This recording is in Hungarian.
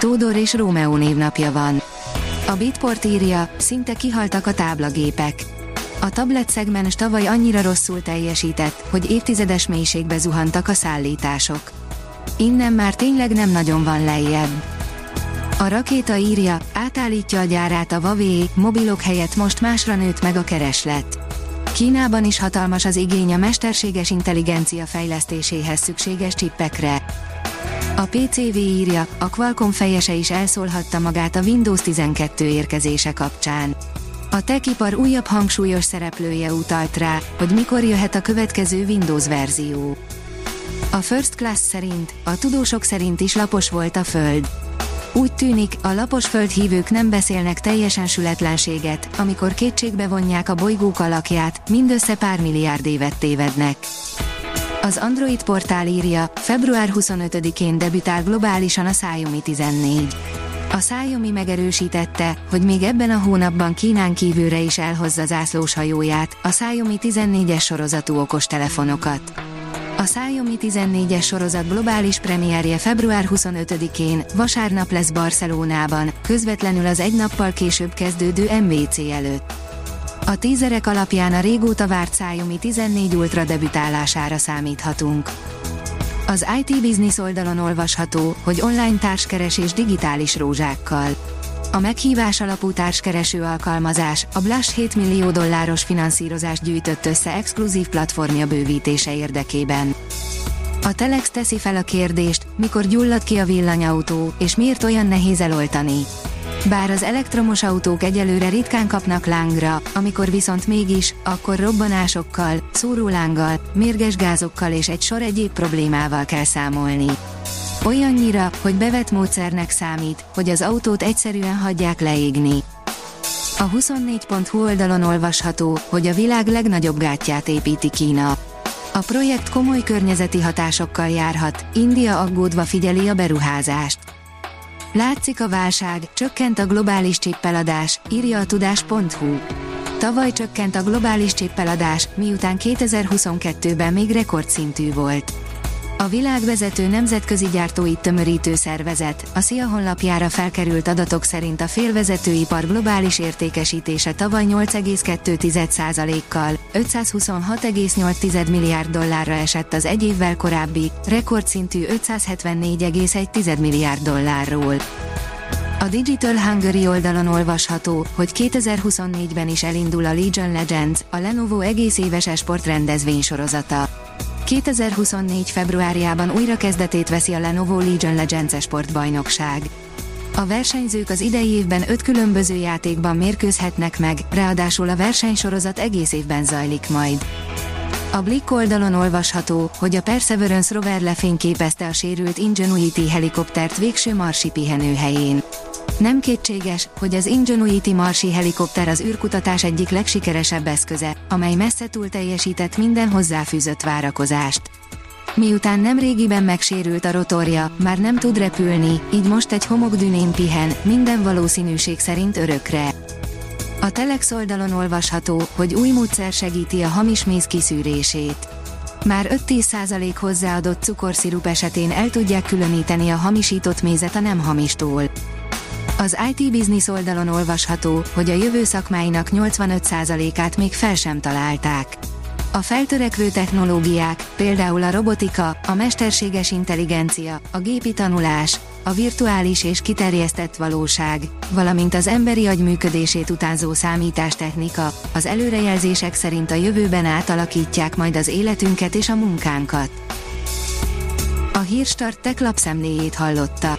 Tódor és Rómeó névnapja van. A Bitport írja, szinte kihaltak a táblagépek. A tablet szegmens tavaly annyira rosszul teljesített, hogy évtizedes mélységbe zuhantak a szállítások. Innen már tényleg nem nagyon van lejjebb. A rakéta írja, átállítja a gyárát a Huawei, mobilok helyett most másra nőtt meg a kereslet. Kínában is hatalmas az igény a mesterséges intelligencia fejlesztéséhez szükséges csippekre. A PCV írja, a Qualcomm fejese is elszólhatta magát a Windows 12 érkezése kapcsán. A techipar újabb hangsúlyos szereplője utalt rá, hogy mikor jöhet a következő Windows verzió. A First Class szerint, a tudósok szerint is lapos volt a Föld. Úgy tűnik, a lapos földhívők nem beszélnek teljesen sületlenséget, amikor kétségbe vonják a bolygók alakját, mindössze pár milliárd évet tévednek. Az Android portál írja, február 25-én debütál globálisan a Xiaomi 14. A Xiaomi megerősítette, hogy még ebben a hónapban Kínán kívülre is elhozza zászlós hajóját, a Xiaomi 14-es sorozatú okostelefonokat. A Xiaomi 14-es sorozat globális premierje február 25-én, vasárnap lesz Barcelonában, közvetlenül az egy nappal később kezdődő MVC előtt. A tízerek alapján a régóta várt Xiaomi 14 Ultra debütálására számíthatunk. Az IT Business oldalon olvasható, hogy online társkeresés digitális rózsákkal. A meghívás alapú társkereső alkalmazás, a Blush 7 millió dolláros finanszírozást gyűjtött össze exkluzív platformja bővítése érdekében. A Telex teszi fel a kérdést, mikor gyullad ki a villanyautó, és miért olyan nehéz eloltani. Bár az elektromos autók egyelőre ritkán kapnak lángra, amikor viszont mégis, akkor robbanásokkal, szórólánggal, mérges gázokkal és egy sor egyéb problémával kell számolni. Olyannyira, hogy bevett módszernek számít, hogy az autót egyszerűen hagyják leégni. A 24.hu oldalon olvasható, hogy a világ legnagyobb gátját építi Kína. A projekt komoly környezeti hatásokkal járhat, India aggódva figyeli a beruházást. Látszik a válság, csökkent a globális csippeladás, írja a tudás.hu. Tavaly csökkent a globális csippeladás, miután 2022-ben még rekordszintű volt. A világvezető nemzetközi gyártóit tömörítő szervezet, a SZIA honlapjára felkerült adatok szerint a félvezetőipar globális értékesítése tavaly 8,2%-kal, 526,8 milliárd dollárra esett az egy évvel korábbi, rekordszintű 574,1 milliárd dollárról. A Digital Hungary oldalon olvasható, hogy 2024-ben is elindul a Legion Legends, a Lenovo egész éves esport rendezvény sorozata. 2024. februárjában újra kezdetét veszi a Lenovo Legion Legends sportbajnokság. A versenyzők az idei évben öt különböző játékban mérkőzhetnek meg, ráadásul a versenysorozat egész évben zajlik majd. A Blick oldalon olvasható, hogy a Perseverance rover lefényképezte a sérült Ingenuity helikoptert végső marsi pihenőhelyén. Nem kétséges, hogy az Ingenuity marsi helikopter az űrkutatás egyik legsikeresebb eszköze, amely messze túl teljesített minden hozzáfűzött várakozást. Miután nem régiben megsérült a rotorja, már nem tud repülni, így most egy homokdünén pihen, minden valószínűség szerint örökre. A Telex oldalon olvasható, hogy új módszer segíti a hamis méz kiszűrését. Már 5-10% hozzáadott cukorszirup esetén el tudják különíteni a hamisított mézet a nem hamistól. Az IT Business oldalon olvasható, hogy a jövő szakmáinak 85%-át még fel sem találták. A feltörekvő technológiák, például a robotika, a mesterséges intelligencia, a gépi tanulás, a virtuális és kiterjesztett valóság, valamint az emberi agy működését utánzó számítástechnika, az előrejelzések szerint a jövőben átalakítják majd az életünket és a munkánkat. A Hírstart tech lapszemléjét hallotta.